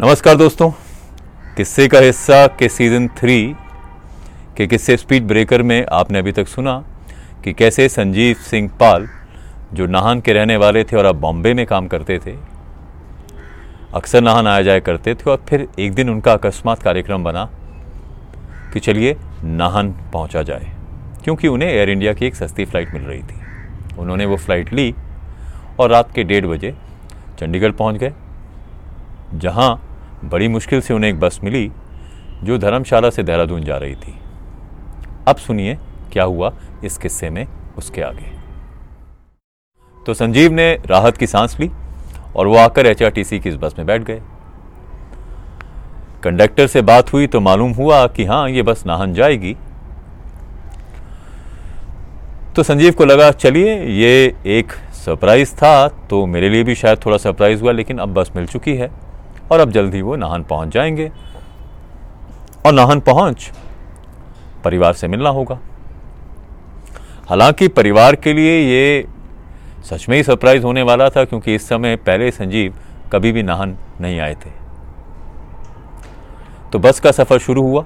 नमस्कार दोस्तों। किस्से का हिस्सा के सीज़न थ्री के किस्से स्पीड ब्रेकर में आपने अभी तक सुना कि कैसे संजीव सिंह पाल, जो नाहन के रहने वाले थे और अब बॉम्बे में काम करते थे, अक्सर नाहन आया जाया करते थे और फिर एक दिन उनका अकस्मात कार्यक्रम बना कि चलिए नाहन पहुँचा जाए, क्योंकि उन्हें एयर इंडिया की एक सस्ती फ़्लाइट मिल रही थी। उन्होंने वो फ़्लाइट ली और रात के डेढ़ बजे चंडीगढ़ पहुँच गए, जहाँ बड़ी मुश्किल से उन्हें एक बस मिली, जो धर्मशाला से देहरादून जा रही थी। अब सुनिए, क्या हुआ इस किस्से में उसके आगे। तो संजीव ने राहत की सांस ली और वो आकर एचआरटीसी की इस बस में बैठ गए। कंडक्टर से बात हुई तो मालूम हुआ कि हाँ ये बस नाहन जाएगी। तो संजीव को लगा, चलिए, ये एक सरप्राइज़ था तो मेरे लिए भी शायद थोड़ा सरप्राइज़ हुआ, लेकिन अब बस मिल चुकी है। और अब जल्दी वो नाहन पहुँच जाएँगे। और नाहन पहुँच परिवार से मिलना होगा। हालाँकि परिवार के लिए ये सच में ही सरप्राइज़ होने वाला था, क्योंकि इस समय पहले संजीव कभी भी नाहन नहीं आए थे। तो बस का सफ़र शुरू हुआ।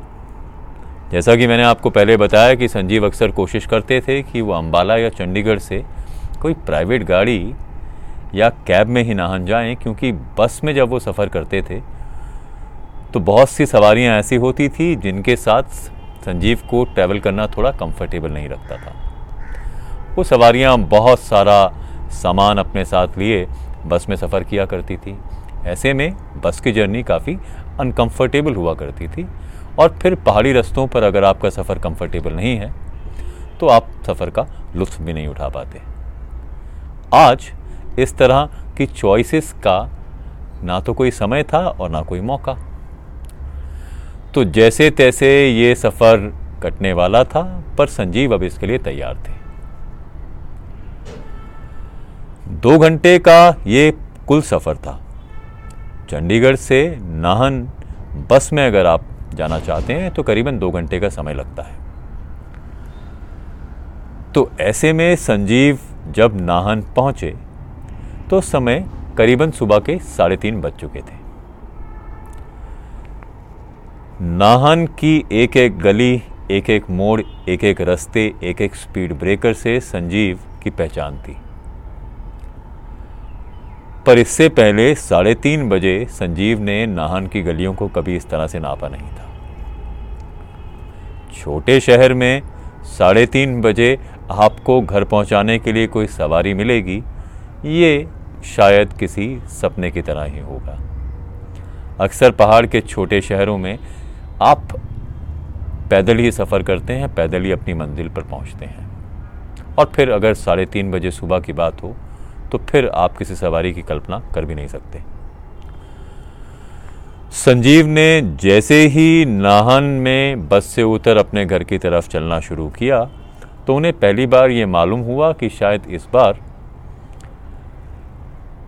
जैसा कि मैंने आपको पहले बताया कि संजीव अक्सर कोशिश करते थे कि वो अंबाला या चंडीगढ़ से कोई प्राइवेट गाड़ी या कैब में ही नाहन जाएँ, क्योंकि बस में जब वो सफ़र करते थे तो बहुत सी सवारियाँ ऐसी होती थी जिनके साथ संजीव को ट्रैवल करना थोड़ा कंफर्टेबल नहीं रखता था। वो सवारियाँ बहुत सारा सामान अपने साथ लिए बस में सफ़र किया करती थी। ऐसे में बस की जर्नी काफ़ी अनकंफर्टेबल हुआ करती थी। और फिर पहाड़ी रस्तों पर अगर आपका सफ़र कंफर्टेबल नहीं है तो आप सफ़र का लुत्फ भी नहीं उठा पाते। आज इस तरह की चॉइसेस का ना तो कोई समय था और ना कोई मौका। तो जैसे तैसे ये सफ़र कटने वाला था, पर संजीव अब इसके लिए तैयार थे। दो घंटे का ये कुल सफ़र था। चंडीगढ़ से नाहन बस में अगर आप जाना चाहते हैं तो करीबन दो घंटे का समय लगता है। तो ऐसे में संजीव जब नाहन पहुँचे तो समय करीबन सुबह के साढ़े तीन बज चुके थे। नाहन की एक एक गली एक एक मोड़ एक एक रास्ते एक एक स्पीड ब्रेकर से संजीव की पहचान थी। पर इससे पहले साढ़े तीन बजे संजीव ने नाहन की गलियों को कभी इस तरह से नापा नहीं था। छोटे शहर में साढ़े तीन बजे आपको घर पहुँचाने के लिए कोई सवारी मिलेगी, ये शायद किसी सपने की तरह ही होगा। अक्सर पहाड़ के छोटे शहरों में आप पैदल ही सफ़र करते हैं, पैदल ही अपनी मंजिल पर पहुँचते हैं। और फिर अगर साढ़े तीन बजे सुबह की बात हो तो फिर आप किसी सवारी की कल्पना कर भी नहीं सकते। संजीव ने जैसे ही नाहन में बस से उतर अपने घर की तरफ़ चलना शुरू किया तो उन्हें पहली बार ये मालूम हुआ कि शायद इस बार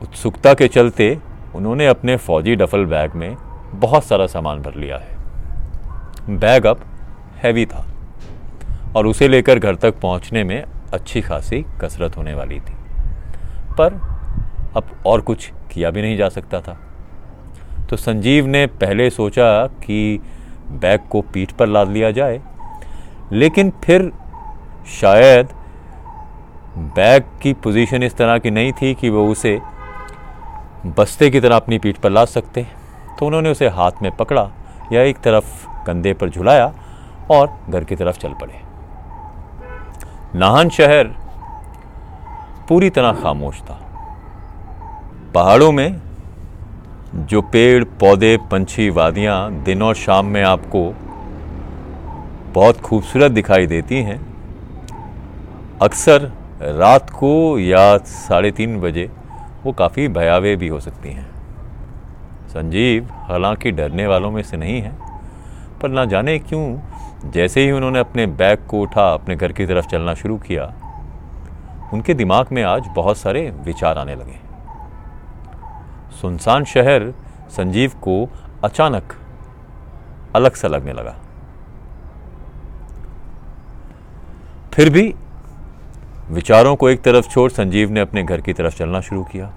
उत्सुकता के चलते उन्होंने अपने फौजी डफल बैग में बहुत सारा सामान भर लिया है। बैग अब हैवी था और उसे लेकर घर तक पहुँचने में अच्छी खासी कसरत होने वाली थी। पर अब और कुछ किया भी नहीं जा सकता था। तो संजीव ने पहले सोचा कि बैग को पीठ पर लाद लिया जाए, लेकिन फिर शायद बैग की पोजीशन इस तरह की नहीं थी कि वो उसे बस्ते की तरह अपनी पीठ पर ला सकते तो उन्होंने उसे हाथ में पकड़ा या एक तरफ़ कंधे पर झुलाया और घर की तरफ़ चल पड़े। नाहन शहर पूरी तरह खामोश था। पहाड़ों में जो पेड़, पौधे, पंछी, वादियाँ दिन और शाम में आपको बहुत खूबसूरत दिखाई देती हैं, अक्सर रात को या साढ़े तीन बजे वो काफ़ी भयावह भी हो सकती हैं। संजीव हालाँकि डरने वालों में से नहीं है, पर ना जाने क्यों जैसे ही उन्होंने अपने बैग को उठा, अपने घर की तरफ़ चलना शुरू किया, उनके दिमाग में आज बहुत सारे विचार आने लगे। सुनसान शहर संजीव को अचानक अलग सा लगने लगा। फिर भी विचारों को एक तरफ़ छोड़ संजीव ने अपने घर की तरफ़ चलना शुरू किया।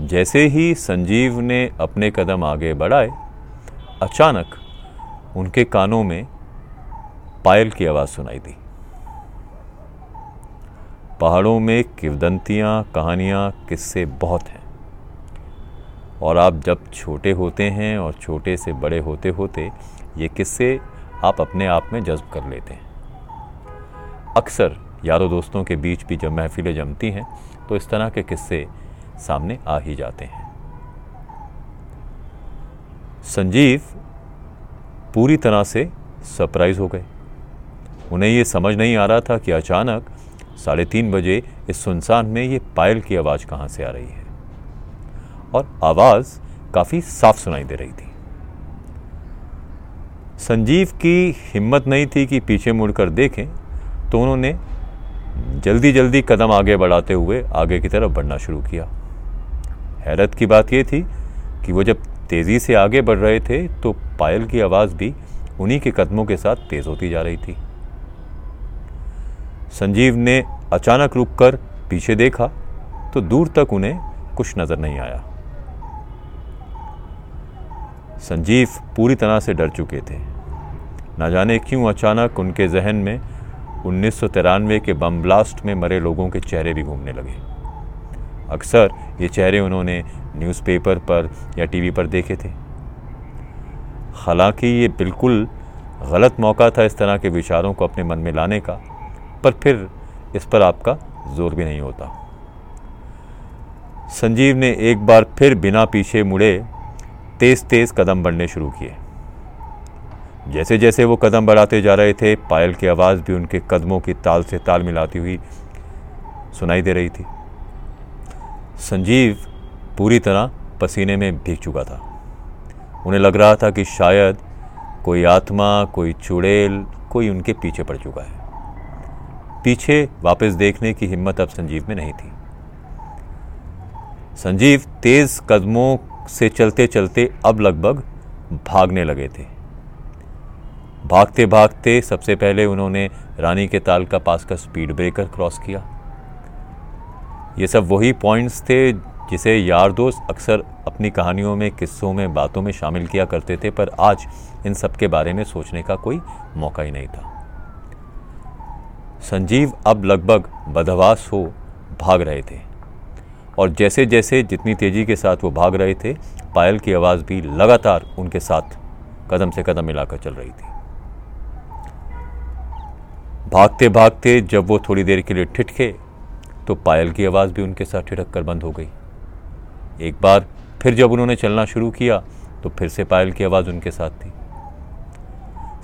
जैसे ही संजीव ने अपने कदम आगे बढ़ाए, अचानक उनके कानों में पायल की आवाज़ सुनाई दी। पहाड़ों में किवदंतियाँ, कहानियाँ किस्से बहुत हैं। और आप जब छोटे होते हैं और छोटे से बड़े होते होते ये किस्से आप अपने आप में जज्ब कर लेते हैं। अक्सर यारों दोस्तों के बीच भी जब महफिलें जमती हैं तो इस तरह के किस्से सामने आ ही जाते हैं। संजीव पूरी तरह से सरप्राइज़ हो गए। उन्हें ये समझ नहीं आ रहा था कि अचानक साढ़े तीन बजे इस सुनसान में ये पायल की आवाज़ कहाँ से आ रही है। और आवाज़ काफ़ी साफ़ सुनाई दे रही थी। संजीव की हिम्मत नहीं थी कि पीछे मुड़कर देखें तो उन्होंने जल्दी जल्दी कदम आगे बढ़ाते हुए आगे की तरफ़ बढ़ना शुरू किया। हैरत की बात यह थी कि वो जब तेज़ी से आगे बढ़ रहे थे तो पायल की आवाज़ भी उन्हीं के कदमों के साथ तेज़ होती जा रही थी। संजीव ने अचानक रुककर पीछे देखा तो दूर तक उन्हें कुछ नज़र नहीं आया। संजीव पूरी तरह से डर चुके थे। ना जाने क्यों अचानक उनके जहन में उन्नीस सौ तिरानवे के बम ब्लास्ट में मरे लोगों के चेहरे भी घूमने लगे। अक्सर ये चेहरे उन्होंने न्यूज़पेपर पर या टीवी पर देखे थे। हालाँकि ये बिल्कुल गलत मौका था इस तरह के विचारों को अपने मन में लाने का, पर फिर इस पर आपका ज़ोर भी नहीं होता। संजीव ने एक बार फिर बिना पीछे मुड़े तेज तेज कदम बढ़ने शुरू किए। जैसे जैसे वो कदम बढ़ाते जा रहे थे, पायल की आवाज़ भी उनके कदमों की ताल से ताल मिलाती हुई सुनाई दे रही थी। संजीव पूरी तरह पसीने में भीग चुका था। उन्हें लग रहा था कि शायद कोई आत्मा, कोई चुड़ैल, कोई उनके पीछे पड़ चुका है। पीछे वापस देखने की हिम्मत अब संजीव में नहीं थी। संजीव तेज कदमों से चलते चलते अब लगभग भागने लगे थे। भागते भागते सबसे पहले उन्होंने रानी के ताल का पास का स्पीड ब्रेकर क्रॉस किया। ये सब वही पॉइंट्स थे जिसे यार दोस्त अक्सर अपनी कहानियों में, किस्सों में, बातों में शामिल किया करते थे, पर आज इन सब के बारे में सोचने का कोई मौका ही नहीं था। संजीव अब लगभग बदहवास हो भाग रहे थे। और जैसे जैसे जितनी तेज़ी के साथ वो भाग रहे थे, पायल की आवाज़ भी लगातार उनके साथ कदम से कदम मिलाकर चल रही थी। भागते भागते जब वो थोड़ी देर के लिए ठिठके तो पायल की आवाज़ भी उनके साथ ठिठक कर बंद हो गई। एक बार फिर जब उन्होंने चलना शुरू किया तो फिर से पायल की आवाज़ उनके साथ थी।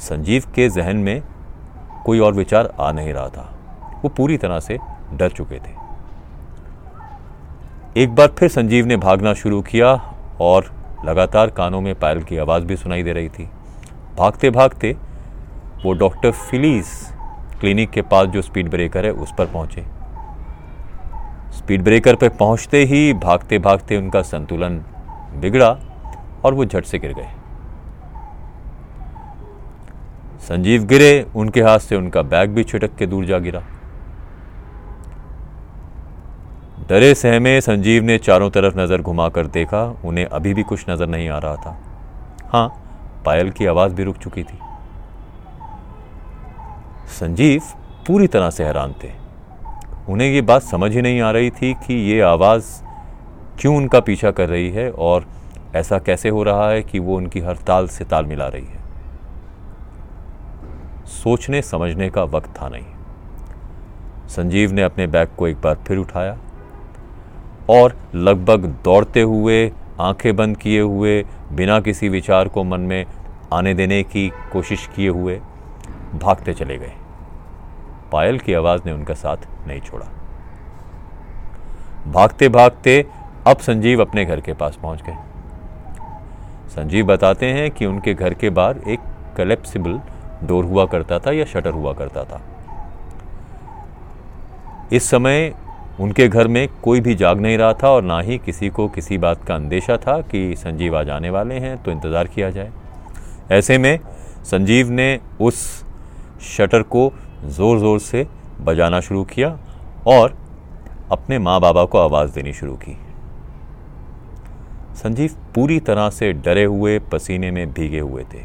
संजीव के जहन में कोई और विचार आ नहीं रहा था। वो पूरी तरह से डर चुके थे। एक बार फिर संजीव ने भागना शुरू किया और लगातार कानों में पायल की आवाज़ भी सुनाई दे रही थी। भागते भागते वो डॉक्टर फिलीस क्लिनिक के पास जो स्पीड ब्रेकर है, उस पर पहुँचे। स्पीड ब्रेकर पर पहुँचते ही भागते भागते उनका संतुलन बिगड़ा और वो झट से गिर गए। संजीव गिरे, उनके हाथ से उनका बैग भी छिटक के दूर जा गिरा। डरे सहमे संजीव ने चारों तरफ़ नज़र घुमाकर देखा, उन्हें अभी भी कुछ नज़र नहीं आ रहा था। हाँ पायल की आवाज़ भी रुक चुकी थी। संजीव पूरी तरह से हैरान थे। उन्हें ये बात समझ ही नहीं आ रही थी कि ये आवाज़ क्यों उनका पीछा कर रही है और ऐसा कैसे हो रहा है कि वो उनकी हर ताल से ताल मिला रही है। सोचने समझने का वक्त था नहीं। संजीव ने अपने बैग को एक बार फिर उठाया और लगभग दौड़ते हुए, आँखें बंद किए हुए, बिना किसी विचार को मन में आने देने की कोशिश किए हुए भागते चले गए। पायल की आवाज़ ने उनका साथ नहीं छोड़ा। भागते भागते अब संजीव अपने घर के पास पहुँच गए। संजीव बताते हैं कि उनके घर के बाहर एक कलेप्सिबल डोर हुआ करता था या शटर हुआ करता था। इस समय उनके घर में कोई भी जाग नहीं रहा था और ना ही किसी को किसी बात का अंदेशा था कि संजीव आज आने वाले हैं तो इंतज़ार किया जाए। ऐसे में संजीव ने उस शटर को ज़ोर ज़ोर से बजाना शुरू किया और अपने माँ बाबा को आवाज़ देनी शुरू की। संजीव पूरी तरह से डरे हुए, पसीने में भीगे हुए थे।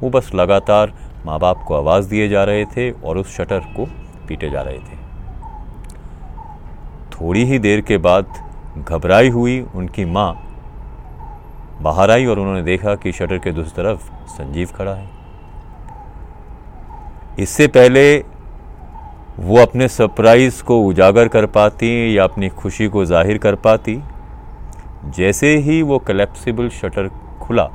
वो बस लगातार माँ बाप को आवाज़ दिए जा रहे थे और उस शटर को पीटे जा रहे थे। थोड़ी ही देर के बाद घबराई हुई उनकी माँ बाहर आई और उन्होंने देखा कि शटर के दूसरी तरफ़ संजीव खड़ा है। इससे पहले वो अपने सरप्राइज़ को उजागर कर पाती या अपनी खुशी को ज़ाहिर कर पाती? जैसे ही वो कलेप्सिबल शटर खुला,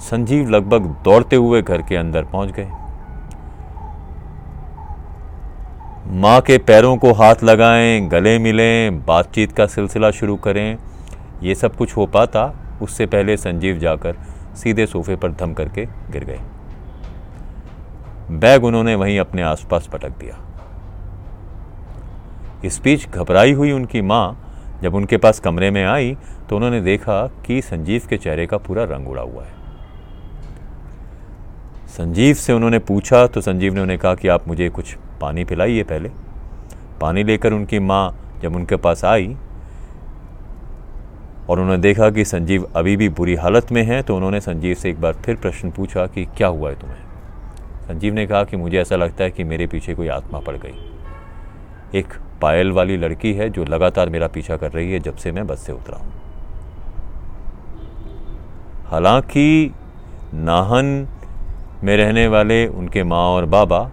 संजीव लगभग दौड़ते हुए घर के अंदर पहुँच गए। माँ के पैरों को हाथ लगाएँ, गले मिलें, बातचीत का सिलसिला शुरू करें, ये सब कुछ हो पाता, उससे पहले संजीव जाकर सीधे सोफे पर धम करके गिर गए। बैग उन्होंने वहीं अपने आसपास पटक दिया। इस बीच घबराई हुई उनकी माँ, जब उनके पास कमरे में आई तो उन्होंने देखा कि संजीव के चेहरे का पूरा रंग उड़ा हुआ है। संजीव से उन्होंने पूछा तो संजीव ने उन्हें कहा कि आप मुझे कुछ पानी पिलाइए पहले। पानी लेकर उनकी माँ, जब उनके पास आई, और उन्होंने देखा कि संजीव अभी भी बुरी हालत में है तो उन्होंने संजीव से एक बार फिर प्रश्न पूछा कि क्या हुआ है तुम्हें? संजीव ने कहा कि मुझे ऐसा लगता है कि मेरे पीछे कोई आत्मा पड़ गई। एक पायल वाली लड़की है जो लगातार मेरा पीछा कर रही है जब से मैं बस से उतरा हूँ। हालाँकि नाहन में रहने वाले उनके माँ और बाबा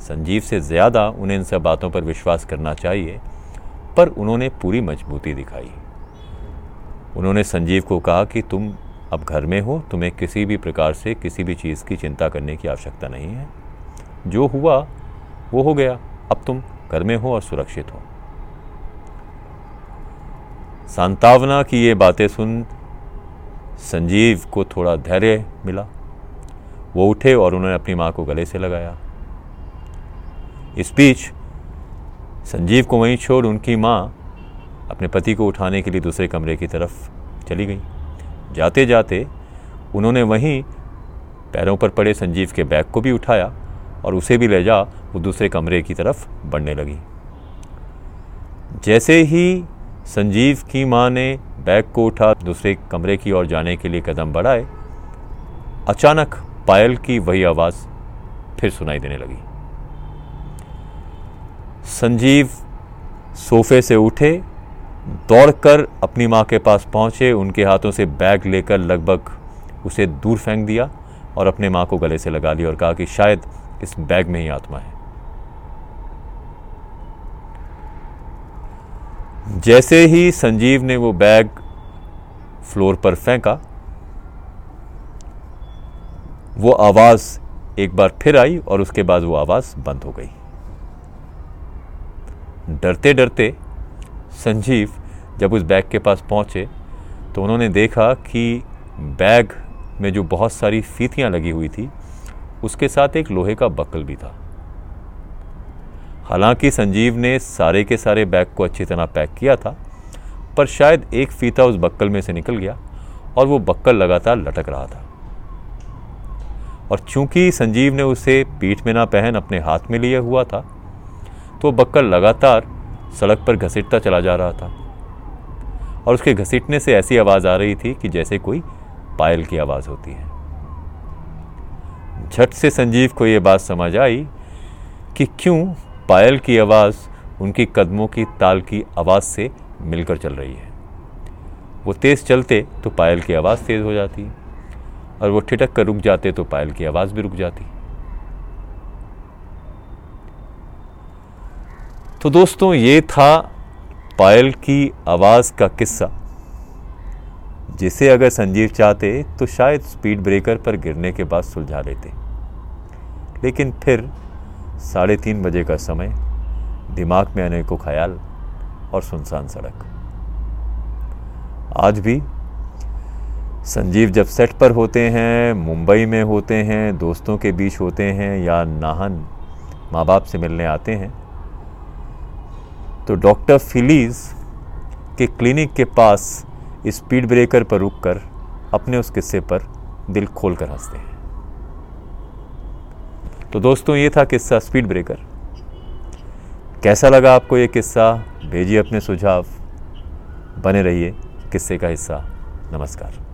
संजीव से ज़्यादा उन्हें इन सब बातों पर विश्वास करना चाहिए, पर उन्होंने पूरी मजबूती दिखाई। उन्होंने संजीव को कहा कि तुम अब घर में हो, तुम्हें किसी भी प्रकार से किसी भी चीज़ की चिंता करने की आवश्यकता नहीं है। जो हुआ, वो हो गया। अब तुम घर में हो और सुरक्षित हो। सांतावना की ये बातें सुन संजीव को थोड़ा धैर्य मिला। वो उठे और उन्होंने अपनी माँ को गले से लगाया। इस बीच संजीव को वहीं छोड़ उनकी माँ अपने पति को उठाने के लिए दूसरे कमरे की तरफ़ चली गई। जाते जाते उन्होंने वहीं पैरों पर पड़े संजीव के बैग को भी उठाया और उसे भी ले जा वो दूसरे कमरे की तरफ़ बढ़ने लगी। जैसे ही संजीव की माँ ने बैग को उठा, दूसरे कमरे की ओर जाने के लिए कदम बढ़ाए, अचानक पायल की वही आवाज़ फिर सुनाई देने लगी। संजीव सोफे से उठे, दौड़कर अपनी माँ के पास पहुँचे, उनके हाथों से बैग लेकर लगभग उसे दूर फेंक दिया और अपने माँ को गले से लगा लिया और कहा कि शायद इस बैग में ही आत्मा है। जैसे ही संजीव ने वो बैग फ्लोर पर फेंका, वो आवाज़ एक बार फिर आई और उसके बाद वो आवाज़ बंद हो गई। डरते डरते संजीव जब उस बैग के पास पहुँचे तो उन्होंने देखा कि बैग में जो बहुत सारी फीतियाँ लगी हुई थी, उसके साथ एक लोहे का बक्कल भी था। हालाँकि संजीव ने सारे के सारे बैग को अच्छी तरह पैक किया था, पर शायद एक फीता उस बक्कल में से निकल गया और वो बक्कल लगातार लटक रहा था। और चूँकि संजीव ने उसे पीठ में ना पहन, अपने हाथ में लिया हुआ था तो बक्कल लगातार सड़क पर घसीटता चला जा रहा था। और उसके घसीटने से ऐसी आवाज़ आ रही थी कि जैसे कोई पायल की आवाज़ होती है। झट से संजीव को यह बात समझ आई कि क्यों पायल की आवाज़ उनकी कदमों की ताल की आवाज़ से मिलकर चल रही है। वो तेज़ चलते तो पायल की आवाज़ तेज़ हो जाती, और वो ठिटक कर रुक जाते तो पायल की आवाज़ भी रुक जाती। तो दोस्तों, ये था पायल की आवाज़ का किस्सा। जिसे अगर संजीव चाहते तो शायद स्पीड ब्रेकर पर गिरने के बाद सुलझा लेते लेकिन फिर साढ़े तीन बजे का समय, दिमाग में आने को ख्याल और सुनसान सड़क। आज भी संजीव जब सेट पर होते हैं, मुंबई में होते हैं, दोस्तों के बीच होते हैं या नाहन माँ बाप से मिलने आते हैं तो डॉक्टर फिलीज के क्लिनिक के पास स्पीड ब्रेकर पर रुककर अपने उस किस्से पर दिल खोल कर हँसते हैं। तो दोस्तों, ये था किस्सा स्पीड ब्रेकर। कैसा लगा आपको ये किस्सा? भेजिए अपने सुझाव। बने रहिए किस्से का हिस्सा। नमस्कार।